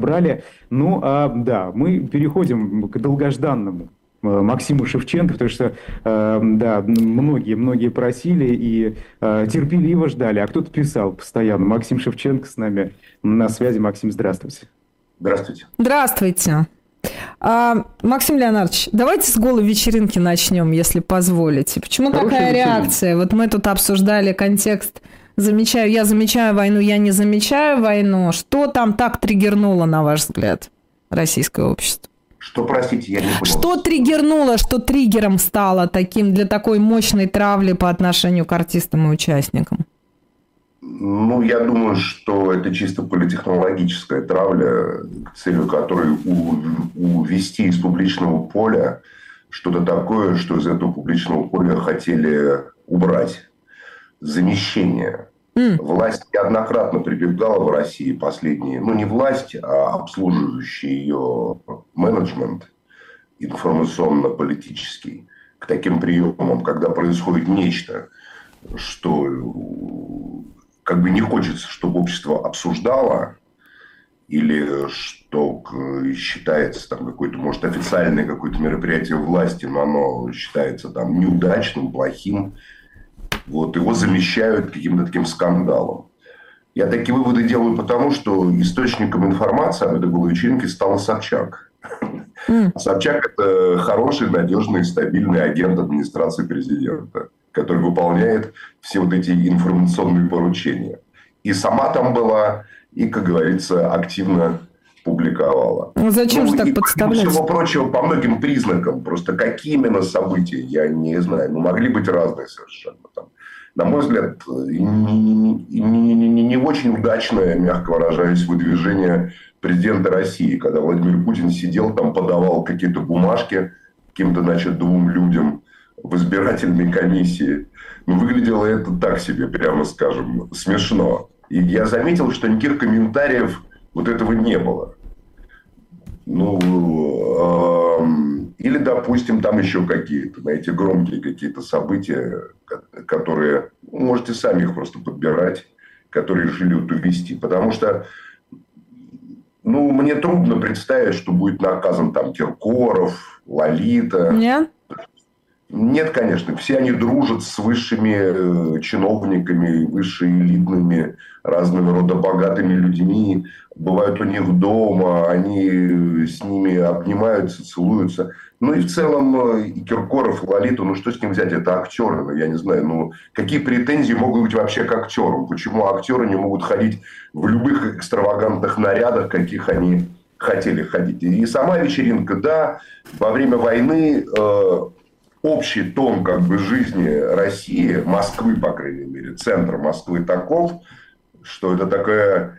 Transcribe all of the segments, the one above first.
брали. Ну, а, да, мы переходим к долгожданному э, Максиму Шевченко, потому что, э, да, многие, многие просили и э, терпеливо ждали, а кто-то писал постоянно. Максим Шевченко с нами на связи. Максим, здравствуйте. Здравствуйте. Здравствуйте. А, Максим Леонардович, давайте с голой вечеринки начнем, если позволите. Почему Хорошая такая вечеринка. реакция? Вот мы тут обсуждали контекст замечаю, я замечаю войну, я не замечаю войну. Что там так триггернуло, на ваш взгляд, российское общество? Что, простите, я не понял. Что триггернуло, что триггером стало таким для такой мощной травли по отношению к артистам и участникам? Ну, я думаю, что это чисто политехнологическая травля, целью которой увести из публичного поля что-то такое, что из этого публичного поля хотели убрать. Замещение. Власть неоднократно прибегала в России последние, ну не власть, а обслуживающий ее менеджмент информационно-политический к таким приемам, когда происходит нечто, что как бы не хочется, чтобы общество обсуждало, или что считается там какое-то, может, официальное какое-то мероприятие власти, но оно считается там неудачным, плохим, вот, его замещают каким-то таким скандалом. Я такие выводы делаю потому, что источником информации об этой голой вечеринке стал Собчак. Mm. Собчак – это хороший, надежный, стабильный агент администрации президента, который выполняет все вот эти информационные поручения. И сама там была, и, как говорится, активно публиковала. Ну, зачем ну, же так подставлять? всего прочего, по многим признакам. Просто какие именно события, я не знаю. Ну, могли быть разные совершенно. Там, на мой взгляд, не, не, не, не очень удачное, мягко выражаясь, выдвижение президента России, когда Владимир Путин сидел там, подавал какие-то бумажки каким-то, значит, двум людям в избирательной комиссии. Ну, выглядело это так себе, прямо скажем, смешно. И я заметил, что никаких комментариев вот этого не было. Ну, э, или, допустим, там еще какие-то, знаете, громкие какие-то события, которые, можете сами их просто подбирать, которые решили вот увести. Потому что, ну, мне трудно представить, что будет наказан там Киркоров, Лолита. Нет? Нет, конечно. Все они дружат с высшими э, чиновниками, высшеэлитными, разного рода богатыми людьми. Бывают у них дома, они с ними обнимаются, целуются. Ну и в целом э, и Киркоров, и Лолиту, ну что с ним взять? Это актеры, я не знаю. Ну какие претензии могут быть вообще к актерам? Почему актеры не могут ходить в любых экстравагантных нарядах, каких они хотели ходить? И сама вечеринка, да, во время войны э, общий тон как бы жизни России, Москвы, по крайней мере, центр Москвы таков, что это такая,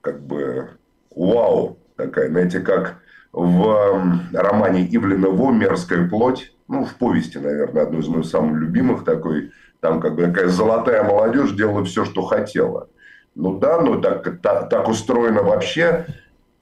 как бы, вау, такая, знаете, как в романе Ивлина Во «Мерзкая плоть», ну, в повести, наверное, одной из моих самых любимых такой, там как бы такая золотая молодежь делала все, что хотела. Ну да, ну так, так, так устроено вообще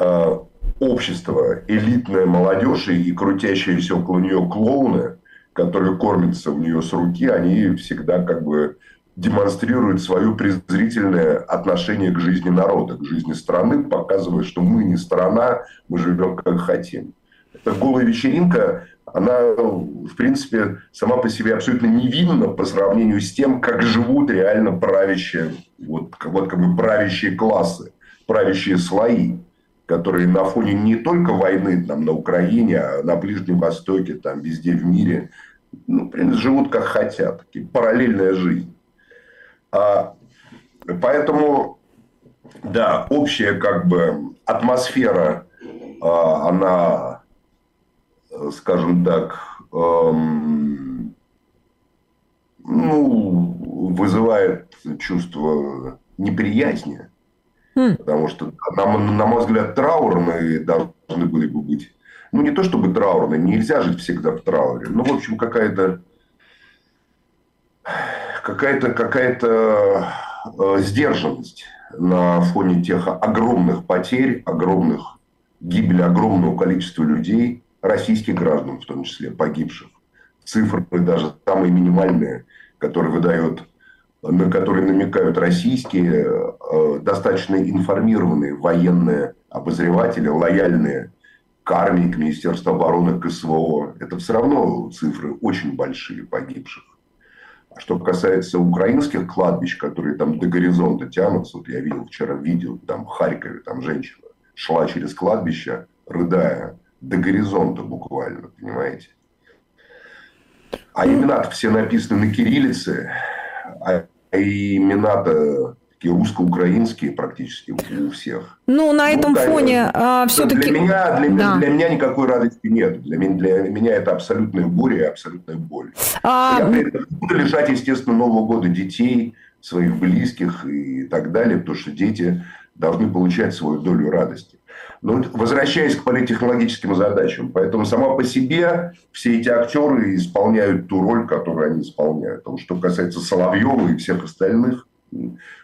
э, общество, элитная молодежь и, и крутящиеся около нее клоуны – которые кормятся у нее с руки, они всегда как бы демонстрируют свое презрительное отношение к жизни народа, к жизни страны, показывая, что мы не страна, мы живем как хотим. Эта голая вечеринка, она, в принципе, сама по себе абсолютно невинна по сравнению с тем, как живут реально правящие, вот, вот как бы правящие классы, правящие слои которые на фоне не только войны там, на Украине, а на Ближнем Востоке, там, везде в мире, ну, принципе, живут как хотят. Параллельная жизнь. А, поэтому, да, общая как бы атмосфера, а, она, скажем так, эм, ну, вызывает чувство неприязни Хм. Потому что, на, на мой взгляд, траурные должны были бы быть. Ну, не то чтобы траурные, нельзя жить всегда в трауре. Ну, в общем, какая-то какая-то какая-то э, сдержанность на фоне тех огромных потерь, огромных гибели огромного количества людей, российских граждан в том числе, погибших. Цифры даже самые минимальные, которые выдает на которые намекают российские, э, достаточно информированные военные обозреватели, лояльные к армии, к Министерству обороны, к СВО. Это все равно цифры очень большие погибших. А что касается украинских кладбищ, которые там до горизонта тянутся, вот я видел вчера видео, там в Харькове, там женщина шла через кладбище, рыдая, до горизонта буквально, понимаете? А имена все написаны на кириллице, а имена-то такие русско-украинские практически у всех. Ну, на ну, этом да, фоне а, все-таки... Для меня, для, да. для меня никакой радости нет. Для меня, для меня это абсолютная буря и абсолютная боль. А... Я буду лишать, естественно, Нового года детей, своих близких и так далее, потому что дети должны получать свою долю радости. Но возвращаясь к политтехнологическим задачам, поэтому сама по себе все эти актеры исполняют ту роль, которую они исполняют. А что касается Соловьева и всех остальных,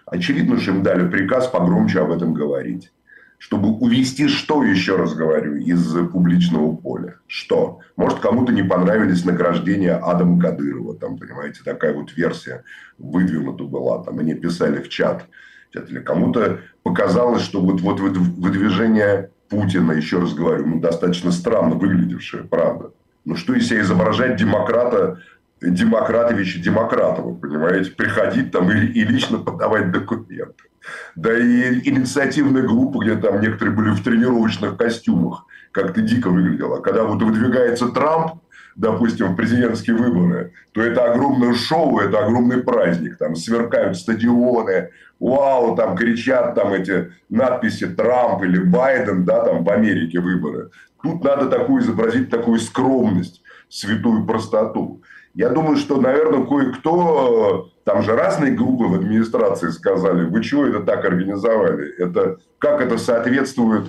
очевидно, что им дали приказ погромче об этом говорить. Чтобы увести что, еще раз говорю, из публичного поля. Что? Может, кому-то не понравились награждения Адама Кадырова. Там, понимаете, такая вот версия выдвинута была. Там они писали в чат – или кому-то показалось, что вот, вот выдвижение Путина, еще раз говорю, ну, достаточно странно выглядевшее, правда. Ну, что из себя изображать демократа, Демократовича Демократова, понимаете, приходить там и, и лично подавать документы. Да и инициативная группа, где там некоторые были в тренировочных костюмах, как-то дико выглядело. Когда вот выдвигается Трамп, допустим, в президентские выборы, то это огромное шоу, это огромный праздник. Там сверкают стадионы, вау, там кричат там эти надписи Трамп или Байден, да, там в Америке выборы. Тут надо такую изобразить такую скромность, святую простоту. Я думаю, что, наверное, кое-кто, там же разные группы в администрации сказали, вы чего это так организовали? Это, как это соответствует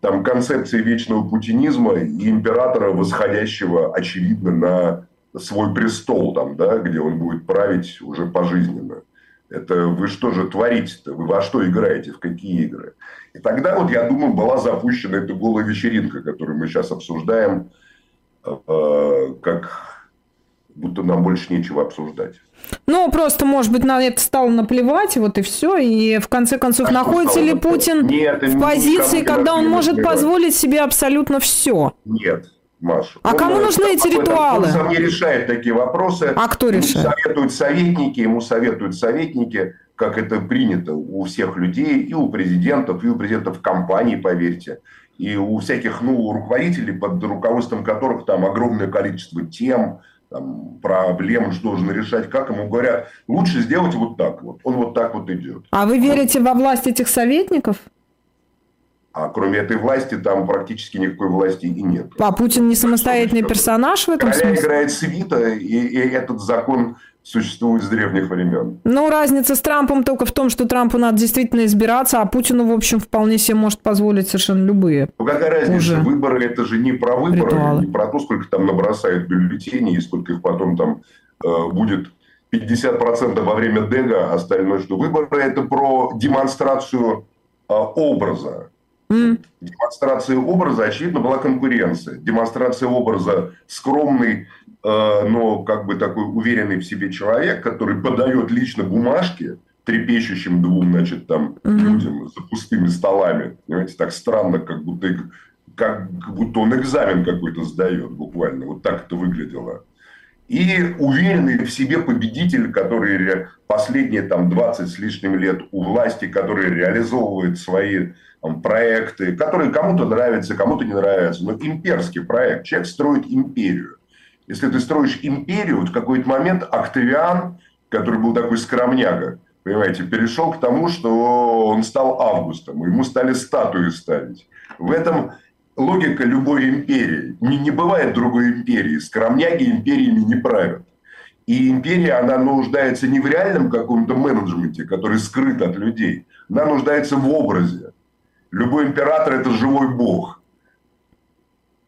там, концепции вечного путинизма и императора, восходящего, очевидно, на свой престол, там, да, где он будет править уже пожизненно. Это вы что же творите-то? Вы во что играете? В какие игры? И тогда вот, я думаю, была запущена эта голая вечеринка, которую мы сейчас обсуждаем, э, как будто нам больше нечего обсуждать. Ну, просто, может быть, на это стало наплевать, вот и все. И в конце концов, а находится ли Путин Нет, в позиции, когда он может наплевать. позволить себе абсолютно все? Нет. Маша. А он, кому нужны эти ритуалы? Он сам не решает такие вопросы. А кто решает? Ему советуют советники, ему советуют советники, как это принято у всех людей, и у президентов, и у президентов компаний, поверьте и у всяких ну, руководителей, под руководством которых там огромное количество тем, там, проблем, что нужно решать, как ему говорят, лучше сделать вот так вот. Он вот так вот идет. А вы верите во власть этих советников? А кроме этой власти там практически никакой власти и нет. А Путин не самостоятельный персонаж в этом Короля смысле? играет свита, и, и этот закон существует с древних времен. Ну, разница с Трампом только в том, что Трампу надо действительно избираться, а Путину, в общем, вполне себе может позволить совершенно любые. Ну, какая разница? Уже Выборы – это же не про выборы, ритуалы. не про то, сколько там набросают бюллетеней, и сколько их потом там э, будет 50% во время Дега, остальное что? Выборы – это про демонстрацию э, образа. Mm. Демонстрация образа, очевидно, была конкуренция. Демонстрация образа скромный, Э, но как бы такой уверенный в себе человек, который подает лично бумажки трепещущим двум, значит, там mm-hmm. людям за пустыми столами. Понимаете, так странно, как будто, как, как будто он экзамен какой-то сдает буквально. Вот так это выглядело. И уверенный в себе победитель, который последние там 20 с лишним лет у власти, который реализовывает свои проекты, которые кому-то нравятся, кому-то не нравятся, но имперский проект. Человек строит империю. Если ты строишь империю, вот в какой-то момент Октавиан, который был такой скромняга, понимаете, перешел к тому, что он стал Августом, ему стали статуи ставить. В этом логика любой империи. Не, не бывает другой империи. Скромняги империями не правят. И империя, она нуждается не в реальном каком-то менеджменте, который скрыт от людей. Она нуждается в образе. Любой император – это живой бог.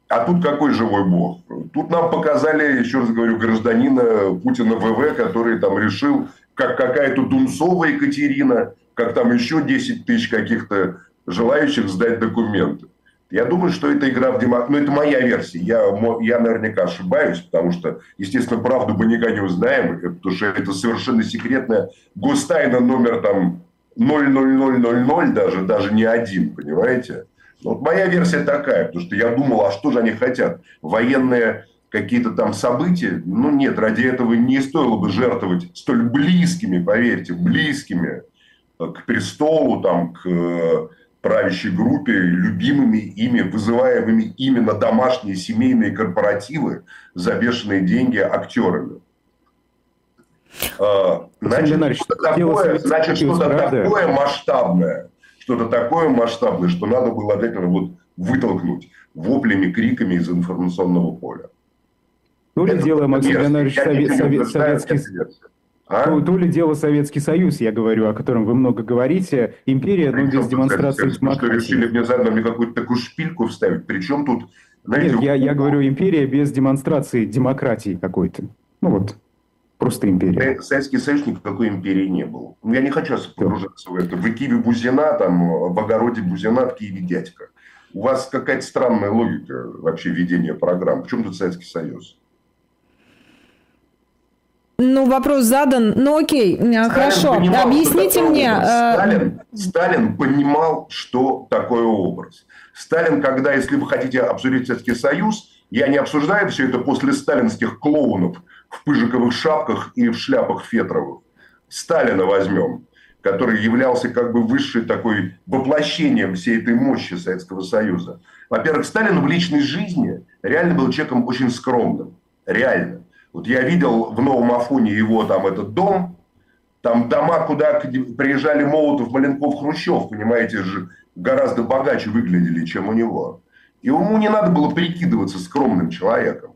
А тут какой живой бог? Тут нам показали, еще раз говорю, гражданина Путина ВВ, который там решил, как какая-то Дунцова Екатерина, как там еще 10 тысяч каких-то желающих сдать документы. Я думаю, что это игра в демократию. Ну, это моя версия. Я, я наверняка ошибаюсь, потому что, естественно, правду мы никогда не узнаем, потому что это совершенно секретная гостайна номер там 00000 даже, даже не один, понимаете? Вот моя версия такая, потому что я думал, а что же они хотят? Военные какие-то там события? Ну нет, ради этого не стоило бы жертвовать столь близкими, поверьте, близкими к престолу, там, к э, правящей группе, любимыми ими, вызываемыми именно домашние семейные корпоративы за бешеные деньги актерами. А, значит, что-то такое, значит, что-то такое масштабное, что-то такое масштабное, что надо было обязательно вот вытолкнуть воплями, криками из информационного поля. То ли дело, Максим Леонидович, совет, совет, советский... А? То, то ли дело Советский Союз, я говорю, о котором вы много говорите. Империя, но без демонстрации демократии. Что решили внезапно мне какую-то такую шпильку вставить. Причем тут... Знаете, Нет, я, я говорю империя без демонстрации демократии какой-то. Ну вот, Просто империя. Советский Союз никакой империи не был. Я не хочу погружаться в это. В Киеве Бузина, там, в огороде Бузина, в Киеве дядька. У вас какая-то странная логика вообще ведения программ. В чем тут Советский Союз? Ну, вопрос задан. Ну, окей, э, Сталин хорошо. Понимал, Объясните мне. Э, Сталин, Сталин понимал, что такое образ. Сталин, когда, если вы хотите обсудить Советский Союз, я не обсуждаю все это после сталинских клоунов – в пыжиковых шапках и в шляпах фетровых. Сталина возьмем, который являлся как бы высшей такой воплощением всей этой мощи Советского Союза. Во-первых, Сталин в личной жизни реально был человеком очень скромным. Реально. Вот я видел в Новом Афоне его там этот дом, там дома, куда приезжали Молотов, Маленков, Хрущев, понимаете же, гораздо богаче выглядели, чем у него. И ему не надо было прикидываться скромным человеком.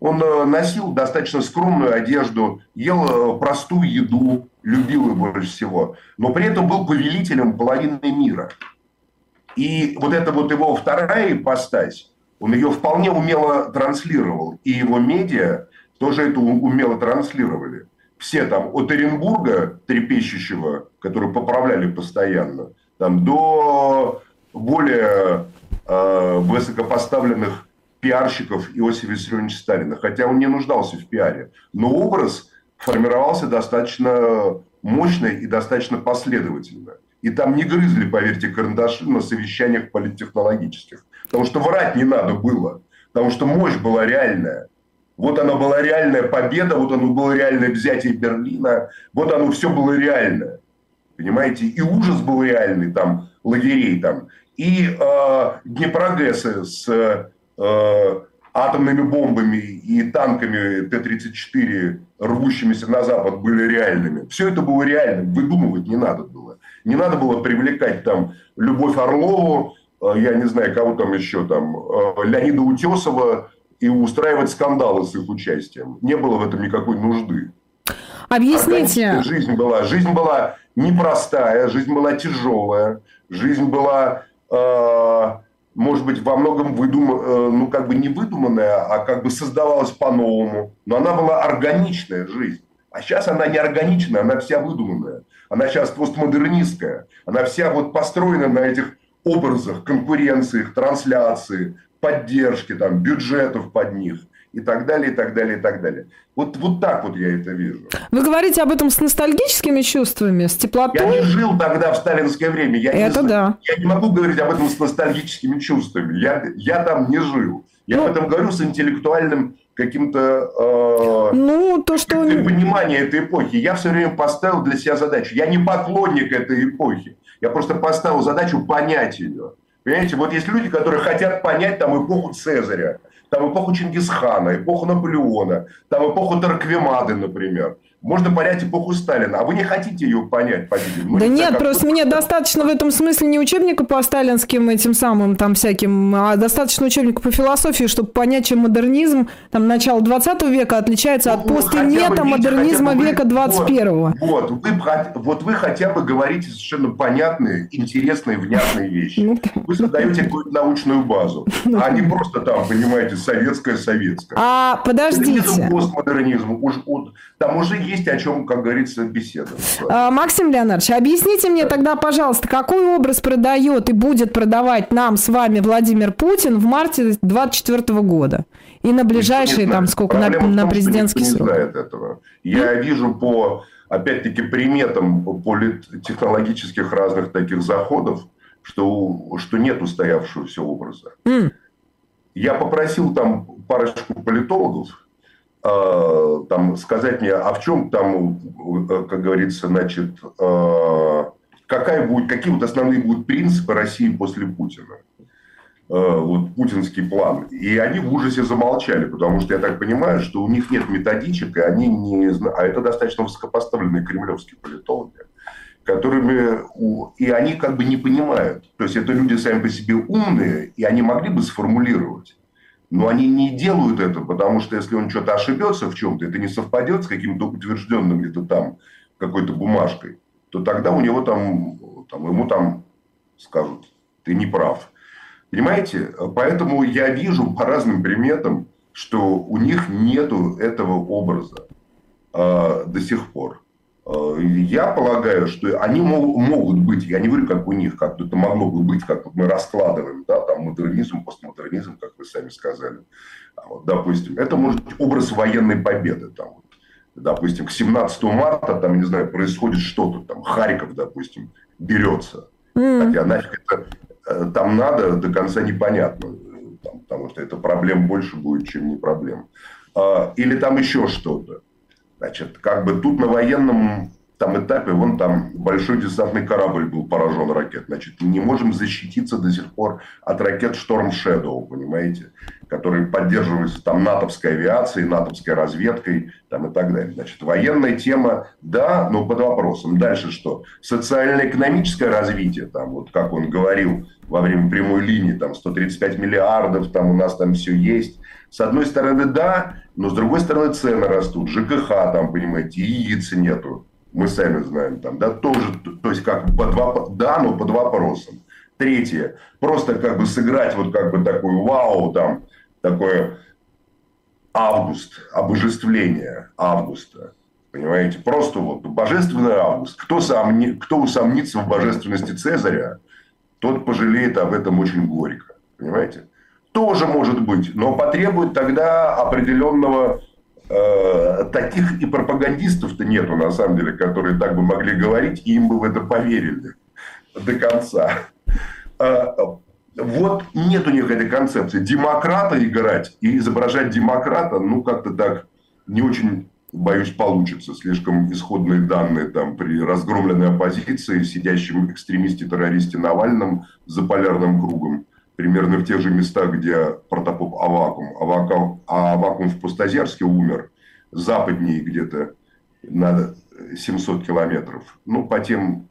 Он э, носил достаточно скромную одежду, ел э, простую еду, любил ее больше всего, но при этом был повелителем половины мира. И вот эта вот его вторая ипостась, он ее вполне умело транслировал. И его медиа тоже это умело транслировали. Все там от Оренбурга, трепещущего, который поправляли постоянно, там, до более э, высокопоставленных пиарщиков Иосифа Виссарионовича Сталина, хотя он не нуждался в пиаре. Но образ формировался достаточно мощно и достаточно последовательно. И там не грызли, поверьте, карандаши на совещаниях политтехнологических. Потому что врать не надо было. Потому что мощь была реальная. Вот она была реальная победа, вот оно было реальное взятие Берлина, вот оно все было реальное. Понимаете? И ужас был реальный, там, лагерей там. И э, Днепрогрессы с атомными бомбами и танками Т-34, рвущимися на Запад, были реальными. Все это было реальным, выдумывать не надо было. Не надо было привлекать там Любовь Орлову, э, я не знаю, кого там еще там, э, Леонида Утесова и устраивать скандалы с их участием. Не было в этом никакой нужды. Объясните. Жизнь была, жизнь была непростая, жизнь была тяжелая, жизнь была может быть, во многом выдум... Э, ну, как бы не выдуманная, а как бы создавалась по-новому. Но она была органичная жизнь. А сейчас она не органичная, она вся выдуманная. Она сейчас постмодернистская. Она вся вот построена на этих образах, конкуренциях, трансляции, поддержки, там, бюджетов под них и так далее, и так далее, и так далее. Вот, вот так вот я это вижу. Вы говорите об этом с ностальгическими чувствами, с теплотой? Я не жил тогда в сталинское время. Я это не, да. Я не могу говорить об этом с ностальгическими чувствами. Я, я там не жил. Я ну, об этом говорю с интеллектуальным каким-то э, ну, то, что... пониманием этой эпохи. Я все время поставил для себя задачу. Я не поклонник этой эпохи. Я просто поставил задачу понять ее. Понимаете, вот есть люди, которые хотят понять там эпоху Цезаря, там эпоху Чингисхана, эпоху Наполеона, там эпоху Тарквемады, например. Можно понять эпоху Сталина, а вы не хотите ее понять, по-видимому. Да нет, просто мне достаточно в этом смысле не учебника по сталинским этим самым там всяким, а достаточно учебника по философии, чтобы понять, чем модернизм там начала 20 века отличается ну, от постмета модернизма века 21 вот, вот, вы, вот вы хотя бы говорите совершенно понятные, интересные, внятные вещи. Ну, вы создаете какую-то научную базу, ну, а не просто там, понимаете, советское-советское. А, подождите. Постмодернизм. Уж, там уже есть о чем, как говорится, беседовать. А, Максим Леонардович, объясните мне тогда, пожалуйста, какой образ продает и будет продавать нам с вами Владимир Путин в марте 2024 года? И на ближайшие, там, сколько, на, том, на президентский срок? Не знает этого. Я mm? вижу по, опять-таки, приметам политтехнологических разных таких заходов, что, что нет устоявшегося образа. Mm. Я попросил там парочку политологов, там сказать мне, а в чем там, э, как говорится, значит, э, какая будет, какие вот основные будут принципы России после Путина. Э, вот путинский план. И они в ужасе замолчали, потому что я так понимаю, что у них нет методичек, и они не а это достаточно высокопоставленные кремлевские политологи, которыми и они как бы не понимают. То есть это люди сами по себе умные, и они могли бы сформулировать. Но они не делают это, потому что если он что-то ошибется в чем-то, это не совпадет с каким-то утвержденным где-то там какой-то бумажкой, то тогда у него там, там ему там скажут, ты не прав. Понимаете? Поэтому я вижу по разным приметам, что у них нету этого образа э, до сих пор. Э, я полагаю, что они мог, могут быть, я не говорю, как у них, как это могло бы быть, как мы раскладываем, да, там модернизм, постмодернизм, как вы сами сказали. А вот, допустим, это может быть образ военной победы. Там, вот, допустим, к 17 марта, там, не знаю, происходит что-то, там, Харьков, допустим, берется. Mm. Хотя нафиг это Э, там надо, до конца непонятно. Там, потому что это проблем больше будет, чем не проблем. А, или там еще что-то. Значит, как бы тут на военном там этапе, вон там большой десантный корабль был поражен ракет. Значит, не можем защититься до сих пор от ракет Storm Shadow, понимаете, которые поддерживаются там натовской авиацией, натовской разведкой там, и так далее. Значит, военная тема, да, но под вопросом. Дальше что? Социально-экономическое развитие, там, вот как он говорил во время прямой линии, там 135 миллиардов, там у нас там все есть. С одной стороны, да, но с другой стороны цены растут, ЖКХ там, понимаете, яиц нету мы сами знаем, там, да, тоже, то есть как под два, да, но под вопросом. Третье, просто как бы сыграть вот как бы такой вау, там, такое август, обожествление августа. Понимаете, просто вот божественный август. Кто, сомни, кто усомнится в божественности Цезаря, тот пожалеет об этом очень горько. Понимаете? Тоже может быть, но потребует тогда определенного Э, таких и пропагандистов-то нету, на самом деле, которые так бы могли говорить, и им бы в это поверили до конца. Э, вот нет у них этой концепции. Демократа играть и изображать демократа, ну, как-то так не очень, боюсь, получится. Слишком исходные данные там при разгромленной оппозиции, сидящем экстремисте-террористе Навальном за полярным кругом примерно в тех же местах, где протопоп Авакум. Авакум, а Авакум в Пустозерске умер, западнее где-то на 700 километров. Ну, по тем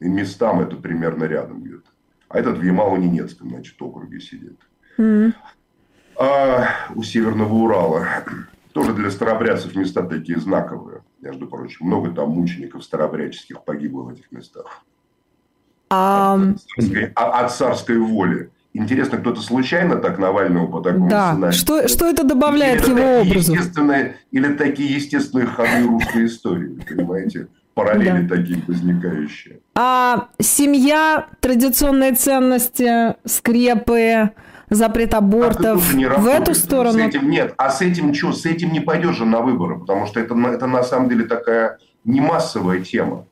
местам это примерно рядом где-то. А этот в Ямало-Ненецком, значит, округе сидит. Mm. А у Северного Урала тоже для старобрядцев места такие знаковые, между прочим. Много там мучеников старобрядческих погибло в этих местах. Um... От, царской, от царской воли. Интересно, кто-то случайно так Навального по такому да. сценарию? Что, что это добавляет или его образу? Естественные, или такие естественные ходы русской истории, понимаете? Параллели да. такие возникающие. А семья, традиционные ценности, скрепы, запрет абортов не в эту сторону? С этим, нет, а с этим что? С этим не пойдешь же на выборы, потому что это, это на самом деле такая не массовая тема.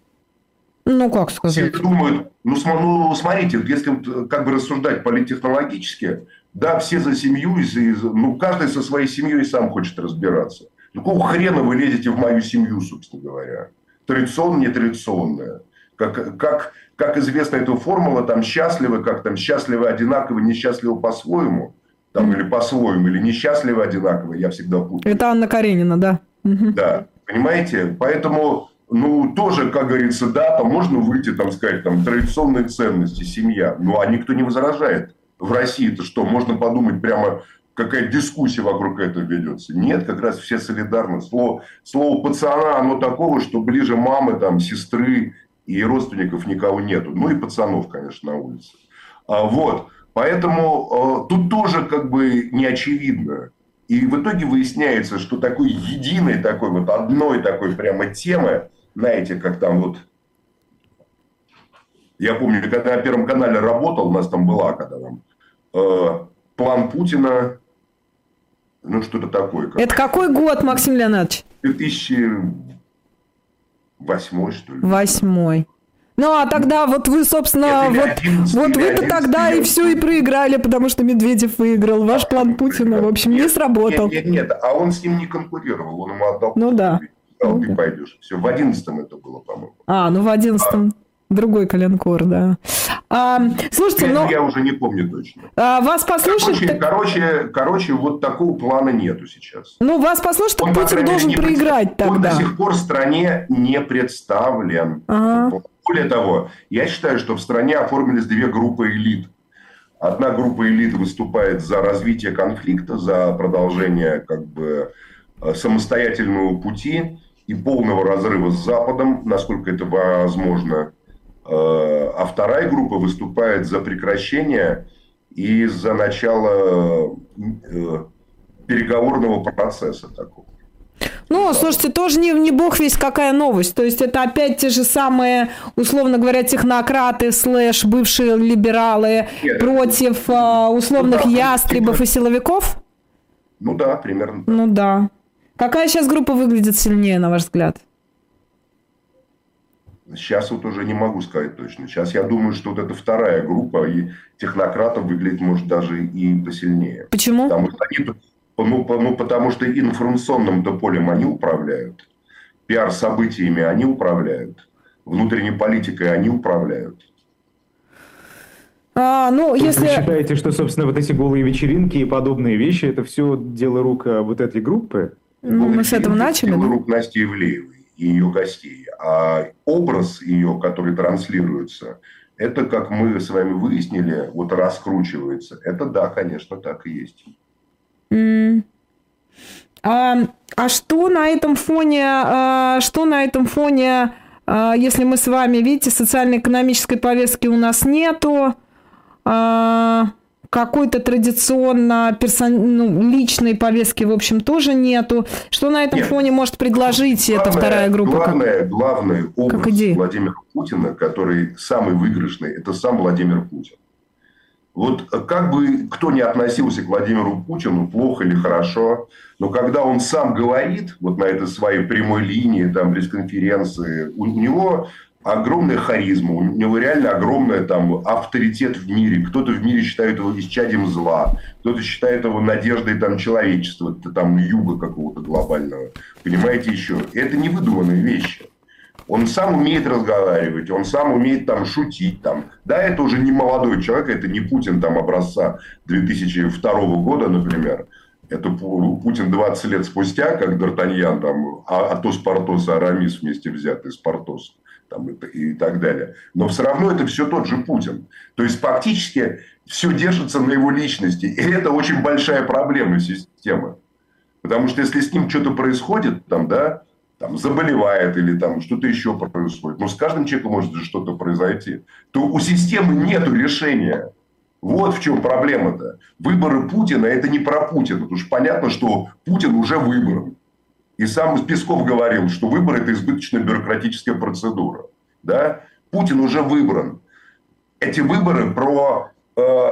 Ну, как сказать? Все думают, ну, ну смотрите, если как бы рассуждать политтехнологически, да, все за семью, ну, каждый со своей семьей сам хочет разбираться. Ну, какого хрена вы лезете в мою семью, собственно говоря? Традиционная, нетрадиционная. Как, как, как известна эта формула, там счастливы, как там счастливы одинаково, несчастливы по-своему. Там или по-своему, или несчастливы одинаково, я всегда путаю. Это Анна Каренина, да. Да, понимаете? Поэтому ну, тоже, как говорится, да, там можно выйти, там, сказать, там, традиционные ценности, семья. Ну, а никто не возражает. В России-то что, можно подумать прямо, какая дискуссия вокруг этого ведется. Нет, как раз все солидарны. Слово, слово пацана, оно такого, что ближе мамы, там, сестры и родственников никого нету. Ну, и пацанов, конечно, на улице. А, вот. Поэтому э, тут тоже как бы не очевидно. И в итоге выясняется, что такой единой, такой вот одной такой прямо темы, знаете, как там вот... Я помню, когда я на Первом канале работал, у нас там была, когда там э, план Путина, ну что-то такое. Как... Это какой год, Максим Леонидович? 2008, что ли. Восьмой. Ну, а тогда вот вы, собственно, Нет, вот, вот вы-то тогда и все и проиграли, потому что Медведев выиграл. Ваш план Путина, в общем, нет, не сработал. Нет, нет, нет, а он с ним не конкурировал, он ему отдал. Ну да. Сказал, ты пойдешь. Все, в одиннадцатом это было, по-моему. А, ну в одиннадцатом. А. Другой коленкор, да. А, слушайте, ну... Я уже не помню точно. А, вас послушать... Короче, так... короче, короче, вот такого плана нету сейчас. Ну, вас послушать, так Путин должен не проиграть пред... тогда. Он до сих пор в стране не представлен. Ага. Более того, я считаю, что в стране оформились две группы элит. Одна группа элит выступает за развитие конфликта, за продолжение как бы э, самостоятельного пути и полного разрыва с Западом, насколько это возможно. Э, а вторая группа выступает за прекращение и за начало э, переговорного процесса такого. Ну, слушайте, тоже не, не бог весь какая новость. То есть это опять те же самые, условно говоря, технократы, слэш, бывшие либералы Нет, против это, условных ну, да, ястребов и силовиков? Ну да, примерно. Ну да. Какая сейчас группа выглядит сильнее, на ваш взгляд? Сейчас вот уже не могу сказать точно. Сейчас я думаю, что вот эта вторая группа и технократов выглядит, может, даже и посильнее. Почему? Потому что они, ну, ну, потому что информационным-то полем они управляют. Пиар-событиями они управляют. Внутренней политикой они управляют. А, ну, если... Вы считаете, что, собственно, вот эти голые вечеринки и подобные вещи, это все дело рук вот этой группы? Ну, мы с этого начали. Дело да? рук Насти Ивлеевой и ее гостей. А образ ее, который транслируется, это, как мы с вами выяснили, вот раскручивается. Это да, конечно, так и есть. Mm. А, а что на этом фоне, а, что на этом фоне, а, если мы с вами, видите, социально-экономической повестки у нас нету, а, какой-то традиционно персон... ну, личной повестки, в общем, тоже нету. Что на этом Нет. фоне может предложить главное, эта вторая группа? Главное, как... главный образ как идея. Владимира Путина, который самый выигрышный, это сам Владимир Путин. Вот как бы кто ни относился к Владимиру Путину, плохо или хорошо, но когда он сам говорит, вот на этой своей прямой линии, там, пресс-конференции, у, у него огромная харизма, у него реально огромный там авторитет в мире. Кто-то в мире считает его исчадием зла, кто-то считает его надеждой там человечества, там юга какого-то глобального. Понимаете еще? Это не выдуманные вещи. Он сам умеет разговаривать, он сам умеет там шутить. Там. Да, это уже не молодой человек, это не Путин там образца 2002 года, например. Это Путин 20 лет спустя, как Д'Артаньян, там, а, Атос, Портос, Арамис вместе взятый с Портосом там, и, и так далее. Но все равно это все тот же Путин. То есть, фактически все держится на его личности. И это очень большая проблема системы. Потому что если с ним что-то происходит, там, да, там, заболевает или там что-то еще происходит, но с каждым человеком может что-то произойти, то у системы нет решения. Вот в чем проблема-то. Выборы Путина – это не про Путина. Потому что понятно, что Путин уже выбран. И сам Песков говорил, что выбор – это избыточная бюрократическая процедура. Да? Путин уже выбран. Эти выборы про э,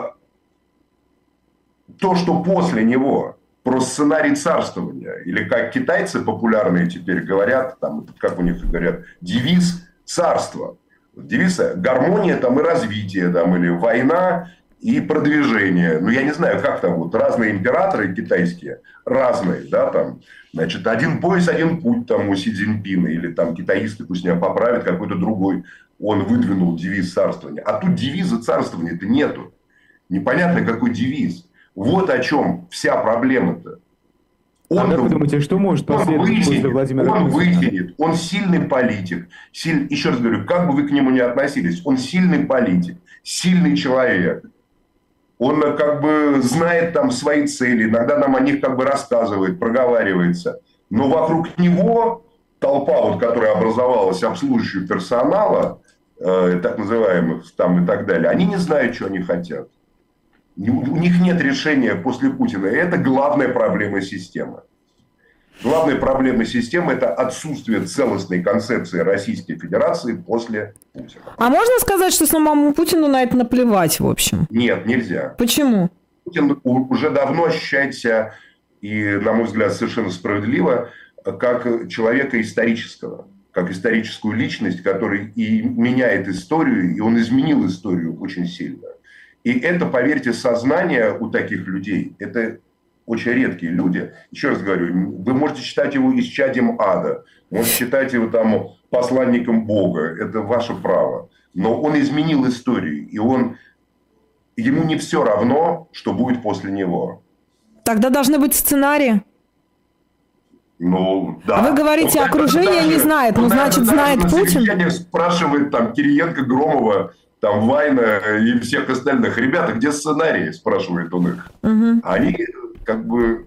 то, что после него, про сценарий царствования. Или как китайцы популярные теперь говорят, там, как у них говорят, девиз царства. Девиз гармония там, и развитие, там, или война и продвижение. Ну, я не знаю, как там вот разные императоры китайские, разные, да, там, значит, один пояс, один путь там у Си Цзиньпина, или там китаисты пусть меня поправят, какой-то другой, он выдвинул девиз царствования. А тут девиза царствования-то нету. Непонятно, какой девиз. Вот о чем вся проблема-то. Он, а как вы думаете, что может последовать после Владимира Он вытянет, он сильный политик. Силь, еще раз говорю, как бы вы к нему ни относились, он сильный политик, сильный человек он как бы знает там свои цели, иногда нам о них как бы рассказывает, проговаривается. Но вокруг него толпа, вот, которая образовалась обслуживающего персонала, э, так называемых там и так далее, они не знают, что они хотят. У них нет решения после Путина. И это главная проблема системы. Главная проблема системы – это отсутствие целостной концепции Российской Федерации после Путина. А можно сказать, что самому Путину на это наплевать, в общем? Нет, нельзя. Почему? Путин уже давно ощущает себя, и, на мой взгляд, совершенно справедливо, как человека исторического, как историческую личность, который и меняет историю, и он изменил историю очень сильно. И это, поверьте, сознание у таких людей, это очень редкие люди. Еще раз говорю, вы можете считать его исчадием ада, можете считать его там посланником Бога, это ваше право. Но он изменил историю, и он, ему не все равно, что будет после него. Тогда должны быть сценарии. Ну, да. А вы говорите, ну, окружение даже, не знает, ну, ну значит, знает Путин? спрашивает там Кириенко, Громова, там Вайна и всех остальных. Ребята, где сценарии? Спрашивает он их. Угу. Они как бы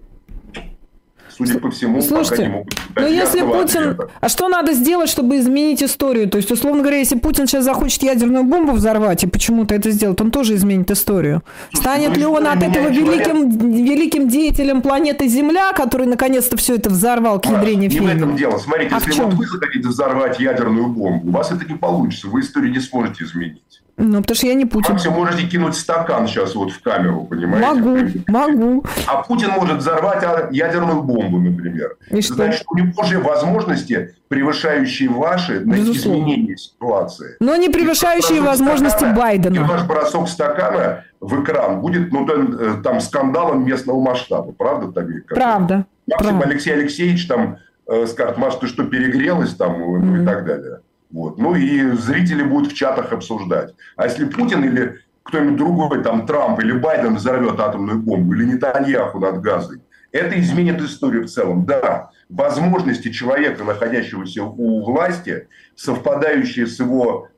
судя по всему, Слушайте, пока не могут ну если Путин... Ответа. А что надо сделать, чтобы изменить историю? То есть, условно говоря, если Путин сейчас захочет ядерную бомбу взорвать и почему-то это сделает, он тоже изменит историю. Станет ну, ли он от этого великим, великим деятелем планеты Земля, который наконец-то все это взорвал к ядрене Не в этом дело. Смотрите, а если вот вы захотите взорвать ядерную бомбу, у вас это не получится. Вы историю не сможете изменить. Ну, потому что я не Путин. Максимум можете кинуть стакан сейчас вот в камеру, понимаете? Могу, могу. А Путин может взорвать ядерную бомбу, например. И что? Значит, у него уже возможности, превышающие ваши на изменение ситуации. Но не превышающие возможности стакана, Байдена. И ваш бросок стакана в экран будет ну, там, там скандалом местного масштаба. Правда, Табик? Правда. Максим правда. Алексей Алексеевич там э, скажет, Маш, ты что, перегрелась там, ну, mm-hmm. и так далее. Вот. Ну и зрители будут в чатах обсуждать. А если Путин или кто-нибудь другой, там Трамп или Байден взорвет атомную бомбу, или Нетаньяху над Газой, это изменит историю в целом. Да, возможности человека, находящегося у власти, совпадающие с его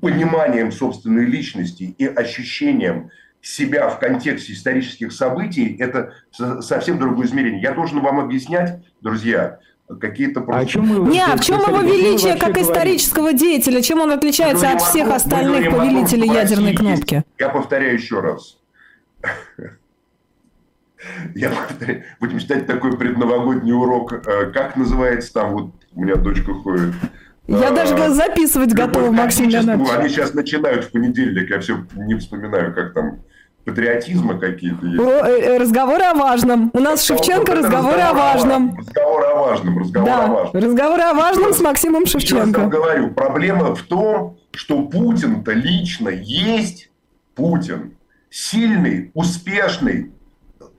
пониманием собственной личности и ощущением себя в контексте исторических событий, это совсем другое измерение. Я должен вам объяснять, друзья, какие-то просто... А чем мы... Не, а в чем его величие как говорим? исторического деятеля? Чем он отличается от всех остальных повелителей ядерной кнопки? Есть. Я повторяю еще раз. Я повторяю. Будем читать такой предновогодний урок. Э, как называется там, вот у меня дочка ходит. Я даже э, записывать готова, Максим Леонидович. Они сейчас начинают в понедельник, я все не вспоминаю, как там патриотизма какие-то есть. Э, э, разговоры о важном. У нас это, Шевченко разговоры разговор о важном. Разговоры о важном, разговоры да, о важном. Разговоры о важном с Максимом Шевченко. Я говорю, проблема в том, что Путин-то лично есть Путин. Сильный, успешный,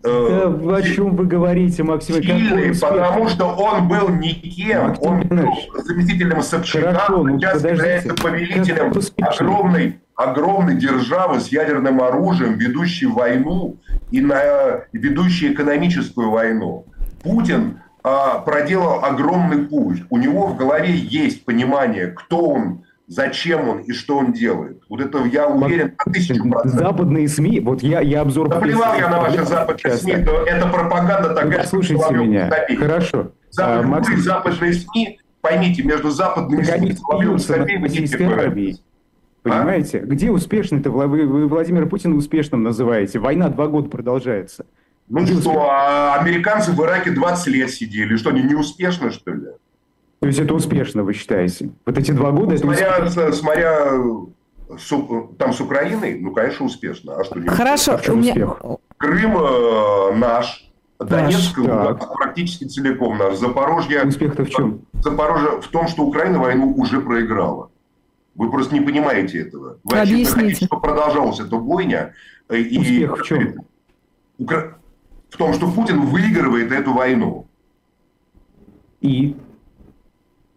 э, да, о чем вы говорите, Максим? Сильный, потому что он был никем. Максим он был заместителем Собчака, Хорошо, ну, сейчас является повелителем огромной огромной державы с ядерным оружием, ведущей войну и на, ведущей экономическую войну. Путин а, проделал огромный путь. У него в голове есть понимание, кто он, зачем он и что он делает. Вот это я уверен на тысячу процентов. Западные СМИ, вот я, я обзор... Наплевал я на ваши западные СМИ, это, это пропаганда такая... Ну, слушайте меня, хорошо. Запад, а, Максим... Западные СМИ, поймите, между западными СМИ и Российской Аравии. Понимаете? А? Где успешный-то? Вы, вы Владимира Путина успешным называете. Война два года продолжается. Ну Где что, а американцы в Ираке 20 лет сидели. Что, они не успешны, что ли? То есть это успешно, вы считаете? Вот эти два года... Смотря, это смотря с, там с Украиной, ну, конечно, успешно. А что не Хорошо. А у меня... успех? Крым э, наш. Донецк наш, практически целиком наш. Запорожье... Успех-то в чем? Запорожье в том, что Украина войну уже проиграла. Вы просто не понимаете этого. Вы Объясните. хотите, чтобы продолжалась эта бойня. Э, и Успех в чем? В том, что Путин выигрывает эту войну. И?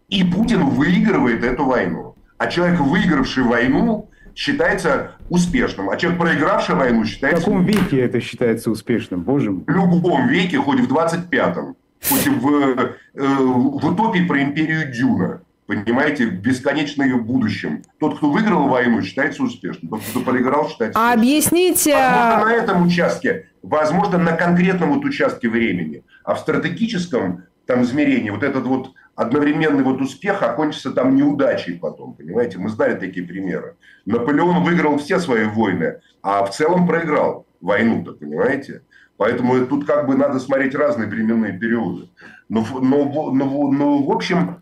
И Путин выигрывает эту войну. А человек, выигравший войну, считается успешным. А человек, проигравший войну, считается... В каком веке это считается успешным, боже мой? В любом веке, хоть в 25-м. Хоть в, э, в утопии про империю Дюна. Понимаете, бесконечно ее будущем. Тот, кто выиграл войну, считается успешным. Тот, кто проиграл, считается А объясните... Возможно, на этом участке, возможно, на конкретном вот участке времени. А в стратегическом там измерении вот этот вот одновременный вот успех окончится там неудачей потом, понимаете? Мы знали такие примеры. Наполеон выиграл все свои войны, а в целом проиграл. войну-то, понимаете? Поэтому тут как бы надо смотреть разные временные периоды. Но, но, но, но в общем,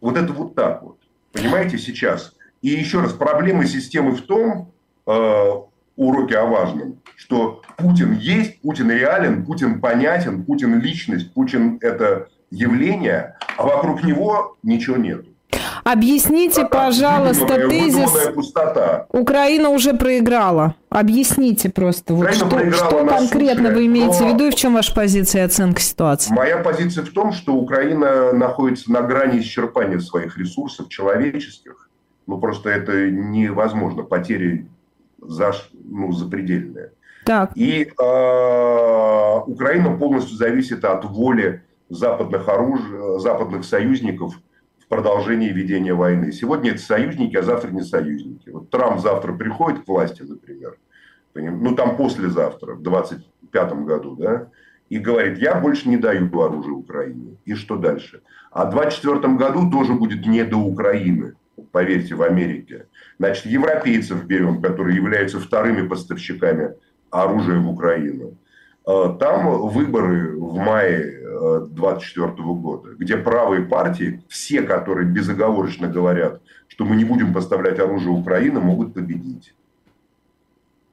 вот это вот так вот. Понимаете, сейчас. И еще раз, проблема системы в том, э, уроки о важном, что Путин есть, Путин реален, Путин понятен, Путин личность, Путин это явление, а вокруг него ничего нет. Объясните, пожалуйста, тезис. Пустота. Украина уже проиграла. Объясните просто, вот что, что конкретно суше, вы имеете в виду и в чем ваша позиция и оценка ситуации? Моя позиция в том, что Украина находится на грани исчерпания своих ресурсов человеческих. Ну, просто это невозможно. Потери за, ну, запредельные. Так. И э, Украина полностью зависит от воли западных оруж... западных союзников продолжении ведения войны. Сегодня это союзники, а завтра не союзники. Вот Трамп завтра приходит к власти, например, ну там послезавтра, в 25 году, да, и говорит, я больше не даю оружие Украине. И что дальше? А в 24 году тоже будет не до Украины, поверьте, в Америке. Значит, европейцев берем, которые являются вторыми поставщиками оружия в Украину. Э, там выборы в мае 2024 э, года, где правые партии, все, которые безоговорочно говорят, что мы не будем поставлять оружие Украины, могут победить.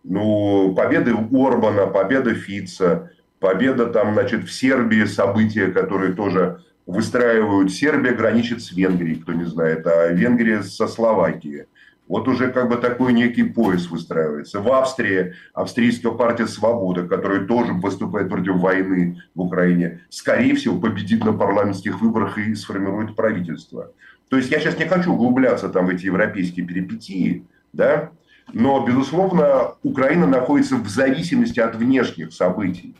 Ну, победы Орбана, победа Фица, победа там, значит, в Сербии, события, которые тоже выстраивают. Сербия граничит с Венгрией, кто не знает, а Венгрия со Словакией. Вот уже как бы такой некий пояс выстраивается. В Австрии австрийская партия «Свобода», которая тоже выступает против войны в Украине, скорее всего, победит на парламентских выборах и сформирует правительство. То есть я сейчас не хочу углубляться там в эти европейские перипетии, да, но, безусловно, Украина находится в зависимости от внешних событий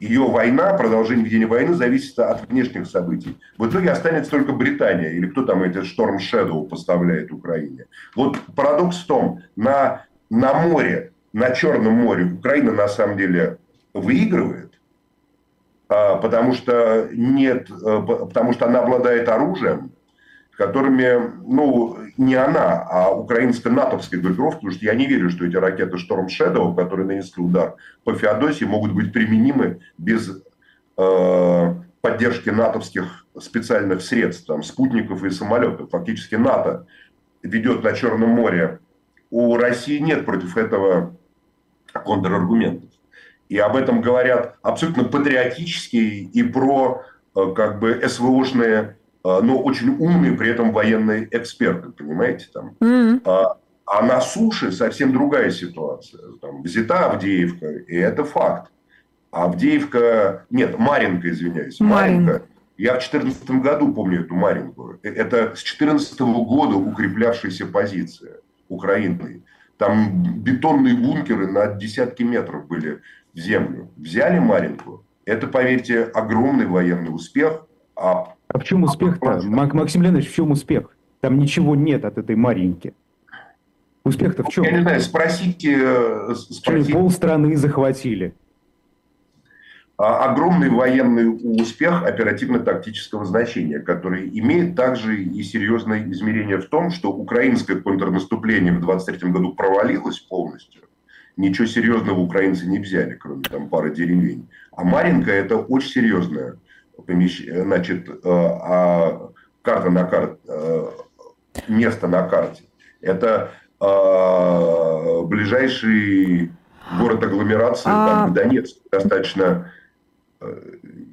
ее война, продолжение ведения войны зависит от внешних событий. В итоге останется только Британия, или кто там этот Шторм Shadow поставляет Украине. Вот парадокс в том, на, на море, на Черном море Украина на самом деле выигрывает, а, потому что нет, а, потому что она обладает оружием, которыми, ну, не она, а украинская натовская группировка, потому что я не верю, что эти ракеты Storm Shadow, которые нанесли удар по Феодосии, могут быть применимы без э, поддержки натовских специальных средств, там, спутников и самолетов. Фактически НАТО ведет на Черном море. У России нет против этого контраргументов. И об этом говорят абсолютно патриотические и про э, как бы СВОшные но очень умные при этом военные эксперты, понимаете, там. Mm-hmm. А, а на суше совсем другая ситуация. Там взята Авдеевка, и это факт. Авдеевка, нет, Маринка, извиняюсь, Маринка. Я в 2014 году помню эту Маринку. Э, это с 2014 года укреплявшаяся позиция Украины. Там бетонные бункеры на десятки метров были в землю. Взяли Маринку. Это, поверьте, огромный военный успех. А а в чем успех-то? Максим Леонидович, в чем успех? Там ничего нет от этой Маринки. Успех-то в чем? Я не знаю, спросите... Э, спросите. Пол страны захватили. А, огромный военный успех оперативно-тактического значения, который имеет также и серьезное измерение в том, что украинское контрнаступление в 23 году провалилось полностью. Ничего серьезного украинцы не взяли, кроме там пары деревень. А Маринка это очень серьезное помещ... значит, э, а карта на карте, э, место на карте. Это э, ближайший город агломерации, а... там, Донецк, достаточно...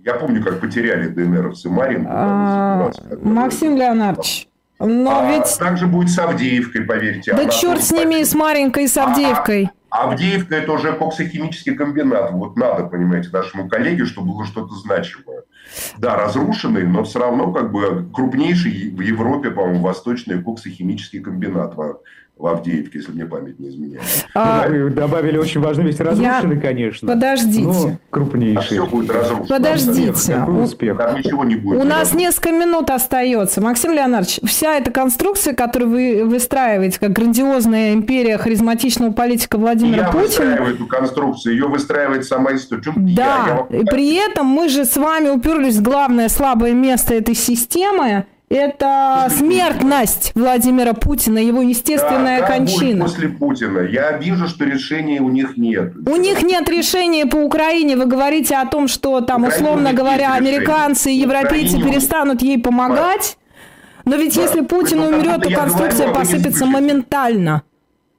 Я помню, как потеряли ДНРовцы Маринку. А... Максим Леонардович, но а ведь... Также будет с Авдеевкой, поверьте. Да черт с ними, и с Маринкой, и с Авдеевкой. А Авдеевка это уже коксохимический комбинат. Вот надо, понимаете, нашему коллеге, чтобы было что-то значимое. Да, разрушенный, но все равно как бы крупнейший в Европе, по-моему, восточный коксохимический комбинат в Авдеевке, если мне память не изменяет. А... Ну, добавили очень важную вещь. Разрушенный, Я... конечно. Подождите. Но крупнейший. А все будет разрушено. Подождите. Какой успех? Там ничего не будет. У нас несколько минут остается. Максим Леонардович, вся эта конструкция, которую вы выстраиваете, как грандиозная империя харизматичного политика Владимира я Путина... Я выстраиваю эту конструкцию. Ее выстраивает сама история. Да. Я, я... И при этом мы же с вами уперлись в главное слабое место этой системы – это смертность Владимира Путина, его естественная да, кончина. Будет после Путина. Я вижу, что решения у них нет. У них нет решения по Украине. Вы говорите о том, что там, Украине условно говоря, американцы и европейцы Украине... перестанут ей помогать. Но ведь да. если Путин Поэтому, умрет, то конструкция говорю, а посыпется моментально.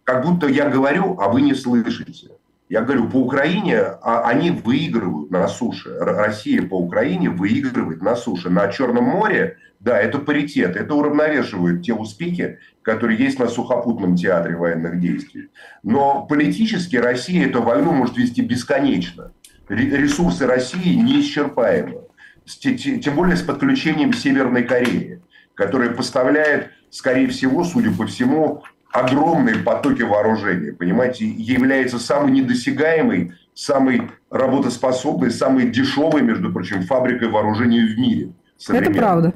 Как будто я говорю, а вы не слышите. Я говорю, по Украине а, они выигрывают на суше. Россия по Украине выигрывает на суше. На Черном море, да, это паритет. Это уравновешивает те успехи, которые есть на сухопутном театре военных действий. Но политически Россия эту войну может вести бесконечно. Ресурсы России неисчерпаемы. Тем более с подключением Северной Кореи, которая поставляет, скорее всего, судя по всему, огромные потоки вооружения, понимаете, является самой недосягаемой, самой работоспособной, самой дешевой, между прочим, фабрикой вооружений в мире. Это правда.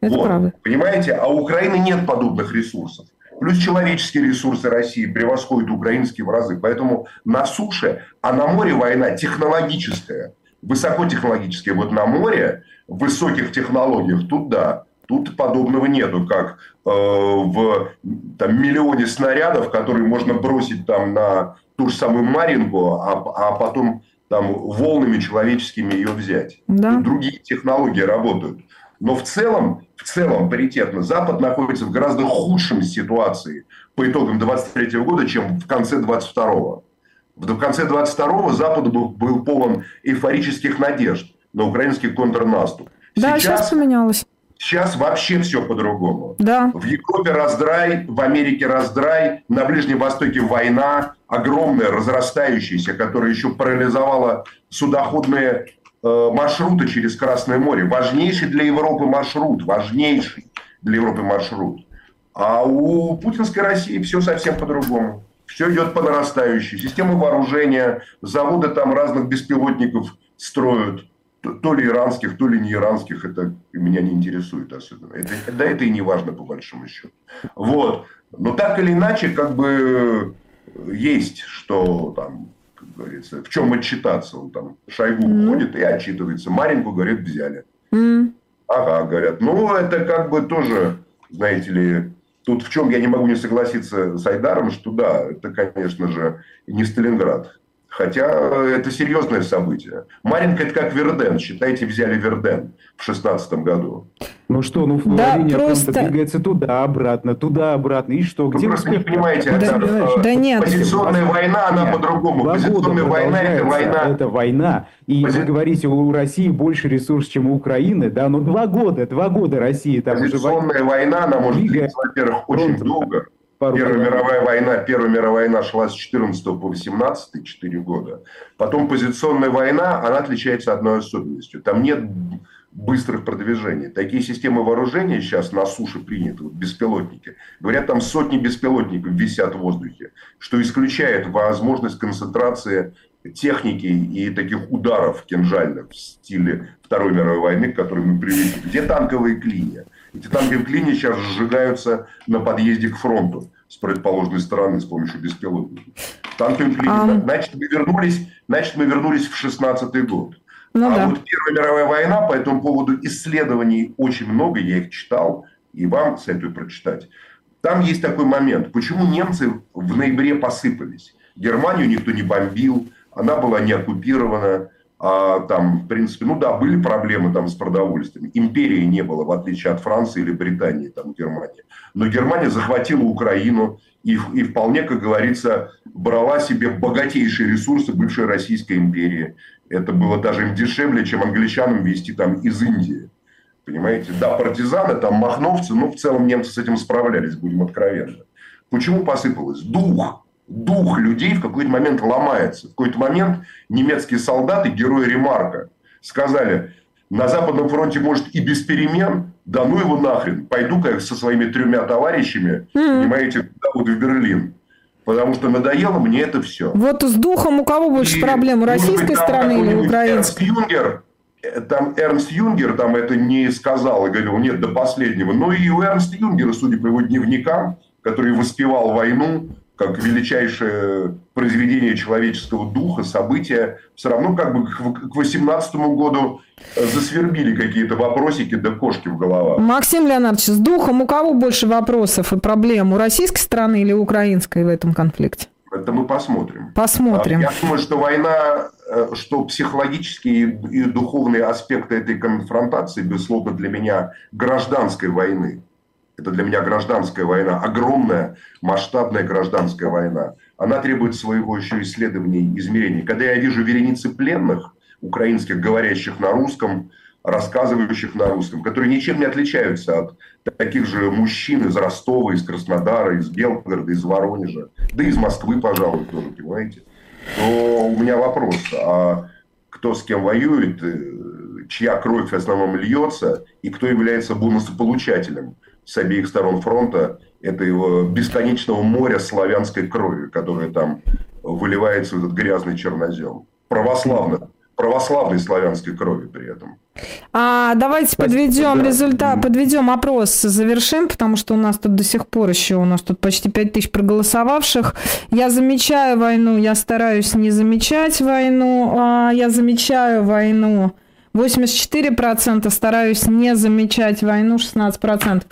Это вот, правда. Понимаете, а у Украины нет подобных ресурсов. Плюс человеческие ресурсы России превосходят украинские в разы. Поэтому на суше, а на море война технологическая, высокотехнологическая. Вот на море, в высоких технологиях, тут да. Тут подобного нету, как э, в там, миллионе снарядов, которые можно бросить там на ту же самую Маринку, а, а потом там волнами человеческими ее взять. Да. другие технологии работают. Но в целом, в целом паритетно Запад находится в гораздо худшем ситуации по итогам 23 года, чем в конце 22-го. В конце 22-го Запад был, был полон эйфорических надежд на украинский контрнаступ. Да, сейчас, сейчас поменялось. Сейчас вообще все по-другому. Да. В Европе раздрай, в Америке раздрай, на Ближнем Востоке война огромная, разрастающаяся, которая еще парализовала судоходные э, маршруты через Красное море. Важнейший для Европы маршрут, важнейший для Европы маршрут. А у путинской России все совсем по-другому. Все идет по нарастающей. Системы вооружения, заводы там разных беспилотников строят то ли иранских, то ли не иранских, это меня не интересует особенно. Это, да, это и не важно по большому счету. Вот. Но так или иначе, как бы есть, что там, как говорится, в чем отчитаться. Он там Шойгу mm. ходит и отчитывается. Маринку, говорят, взяли. Mm. Ага, говорят. Ну, это как бы тоже, знаете ли, тут в чем я не могу не согласиться с Айдаром, что да, это, конечно же, не Сталинград. Хотя это серьезное событие. Маринка это как Верден. Считайте, взяли Верден в шестнадцатом году. Ну что, ну да, линия просто... двигается туда-обратно, туда-обратно. И что? Где вы просто не понимаете, да, это, да, да нет. позиционная война, она по-другому. Позиционная война – это война. Это война. И Пози... вы говорите, у России больше ресурсов, чем у Украины. Да, но два года, два года России там Позиционная уже... война, она может длиться, во-первых, очень долго. Пару Первая года. мировая война, Первая мировая война шла с 14 по 18, 4 года. Потом позиционная война, она отличается одной особенностью. Там нет быстрых продвижений. Такие системы вооружения сейчас на суше приняты, вот беспилотники. Говорят, там сотни беспилотников висят в воздухе, что исключает возможность концентрации техники и таких ударов кинжальных в стиле Второй мировой войны, к которой мы привыкли. Где танковые клинья? Эти танковые клинья сейчас сжигаются на подъезде к фронту с предположенной стороны с помощью беспилотников. Танковые клинья. А... Значит, мы вернулись, значит, мы вернулись в 16 год. Ну, а да. вот Первая мировая война, по этому поводу исследований очень много, я их читал, и вам советую прочитать. Там есть такой момент, почему немцы в ноябре посыпались. Германию никто не бомбил, она была не оккупирована, там, в принципе, ну да, были проблемы там с продовольствием. Империи не было, в отличие от Франции или Британии, там, Германии. Но Германия захватила Украину и, и вполне, как говорится, брала себе богатейшие ресурсы бывшей Российской империи. Это было даже им дешевле, чем англичанам вести там из Индии. Понимаете? Да, партизаны, там махновцы, но в целом немцы с этим справлялись, будем откровенны. Почему посыпалось? Дух дух людей в какой-то момент ломается. В какой-то момент немецкие солдаты, герои Ремарка, сказали, на Западном фронте может и без перемен, да ну его нахрен, пойду-ка со своими тремя товарищами, mm-hmm. понимаете, вот в Берлин. Потому что надоело мне это все. Вот с духом у кого больше и, проблем? У российской быть, страны или украинской? Эрнст Юнгер, э, там Эрнст Юнгер там это не сказал и говорил, нет, до последнего. Но и у Эрнста Юнгера, судя по его дневникам, который воспевал войну, как величайшее произведение человеческого духа, события, все равно как бы к 18 году э, засвербили какие-то вопросики да кошки в головах. Максим Леонардович, с духом у кого больше вопросов и проблем? У российской страны или украинской в этом конфликте? Это мы посмотрим. Посмотрим. Я думаю, что война, э, что психологические и духовные аспекты этой конфронтации, безусловно, для меня гражданской войны. Это для меня гражданская война, огромная, масштабная гражданская война. Она требует своего еще исследования и измерений. Когда я вижу вереницы пленных, украинских, говорящих на русском, рассказывающих на русском, которые ничем не отличаются от таких же мужчин из Ростова, из Краснодара, из Белгорода, из Воронежа, да из Москвы, пожалуй, тоже, понимаете, то у меня вопрос, а кто с кем воюет, э, чья кровь в основном льется, и кто является бонусополучателем с обеих сторон фронта этого бесконечного моря славянской крови, которая там выливается в этот грязный чернозем. Православных православной славянской крови при этом. А давайте подведем да. результат, подведем опрос, завершим, потому что у нас тут до сих пор еще, у нас тут почти 5 тысяч проголосовавших. Я замечаю войну, я стараюсь не замечать войну, а я замечаю войну 84%, стараюсь не замечать войну 16%.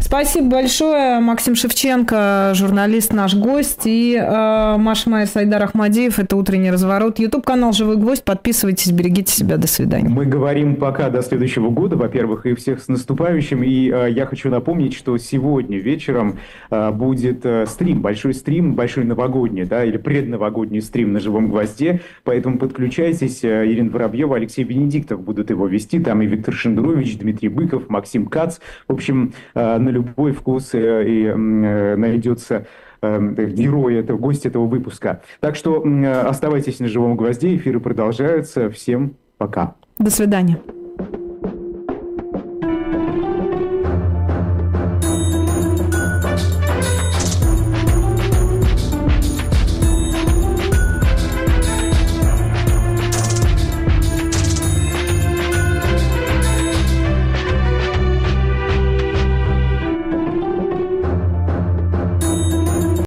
Спасибо большое, Максим Шевченко, журналист, наш гость, и э, Маша Майер, Сайдар Ахмадеев, это «Утренний разворот». YouTube-канал «Живой гвоздь», подписывайтесь, берегите себя, до свидания. Мы говорим пока до следующего года, во-первых, и всех с наступающим, и э, я хочу напомнить, что сегодня вечером э, будет э, стрим, большой стрим, большой новогодний, да, или предновогодний стрим на «Живом гвозде», поэтому подключайтесь, э, Ирина Воробьева, Алексей Венедиктов будут его вести. Там и Виктор Шендерович, Дмитрий Быков, Максим Кац. В общем, э, на любой вкус э, и э, найдется герой этого, гость этого выпуска. Так что оставайтесь на живом гвозде, эфиры продолжаются. Всем пока. До свидания.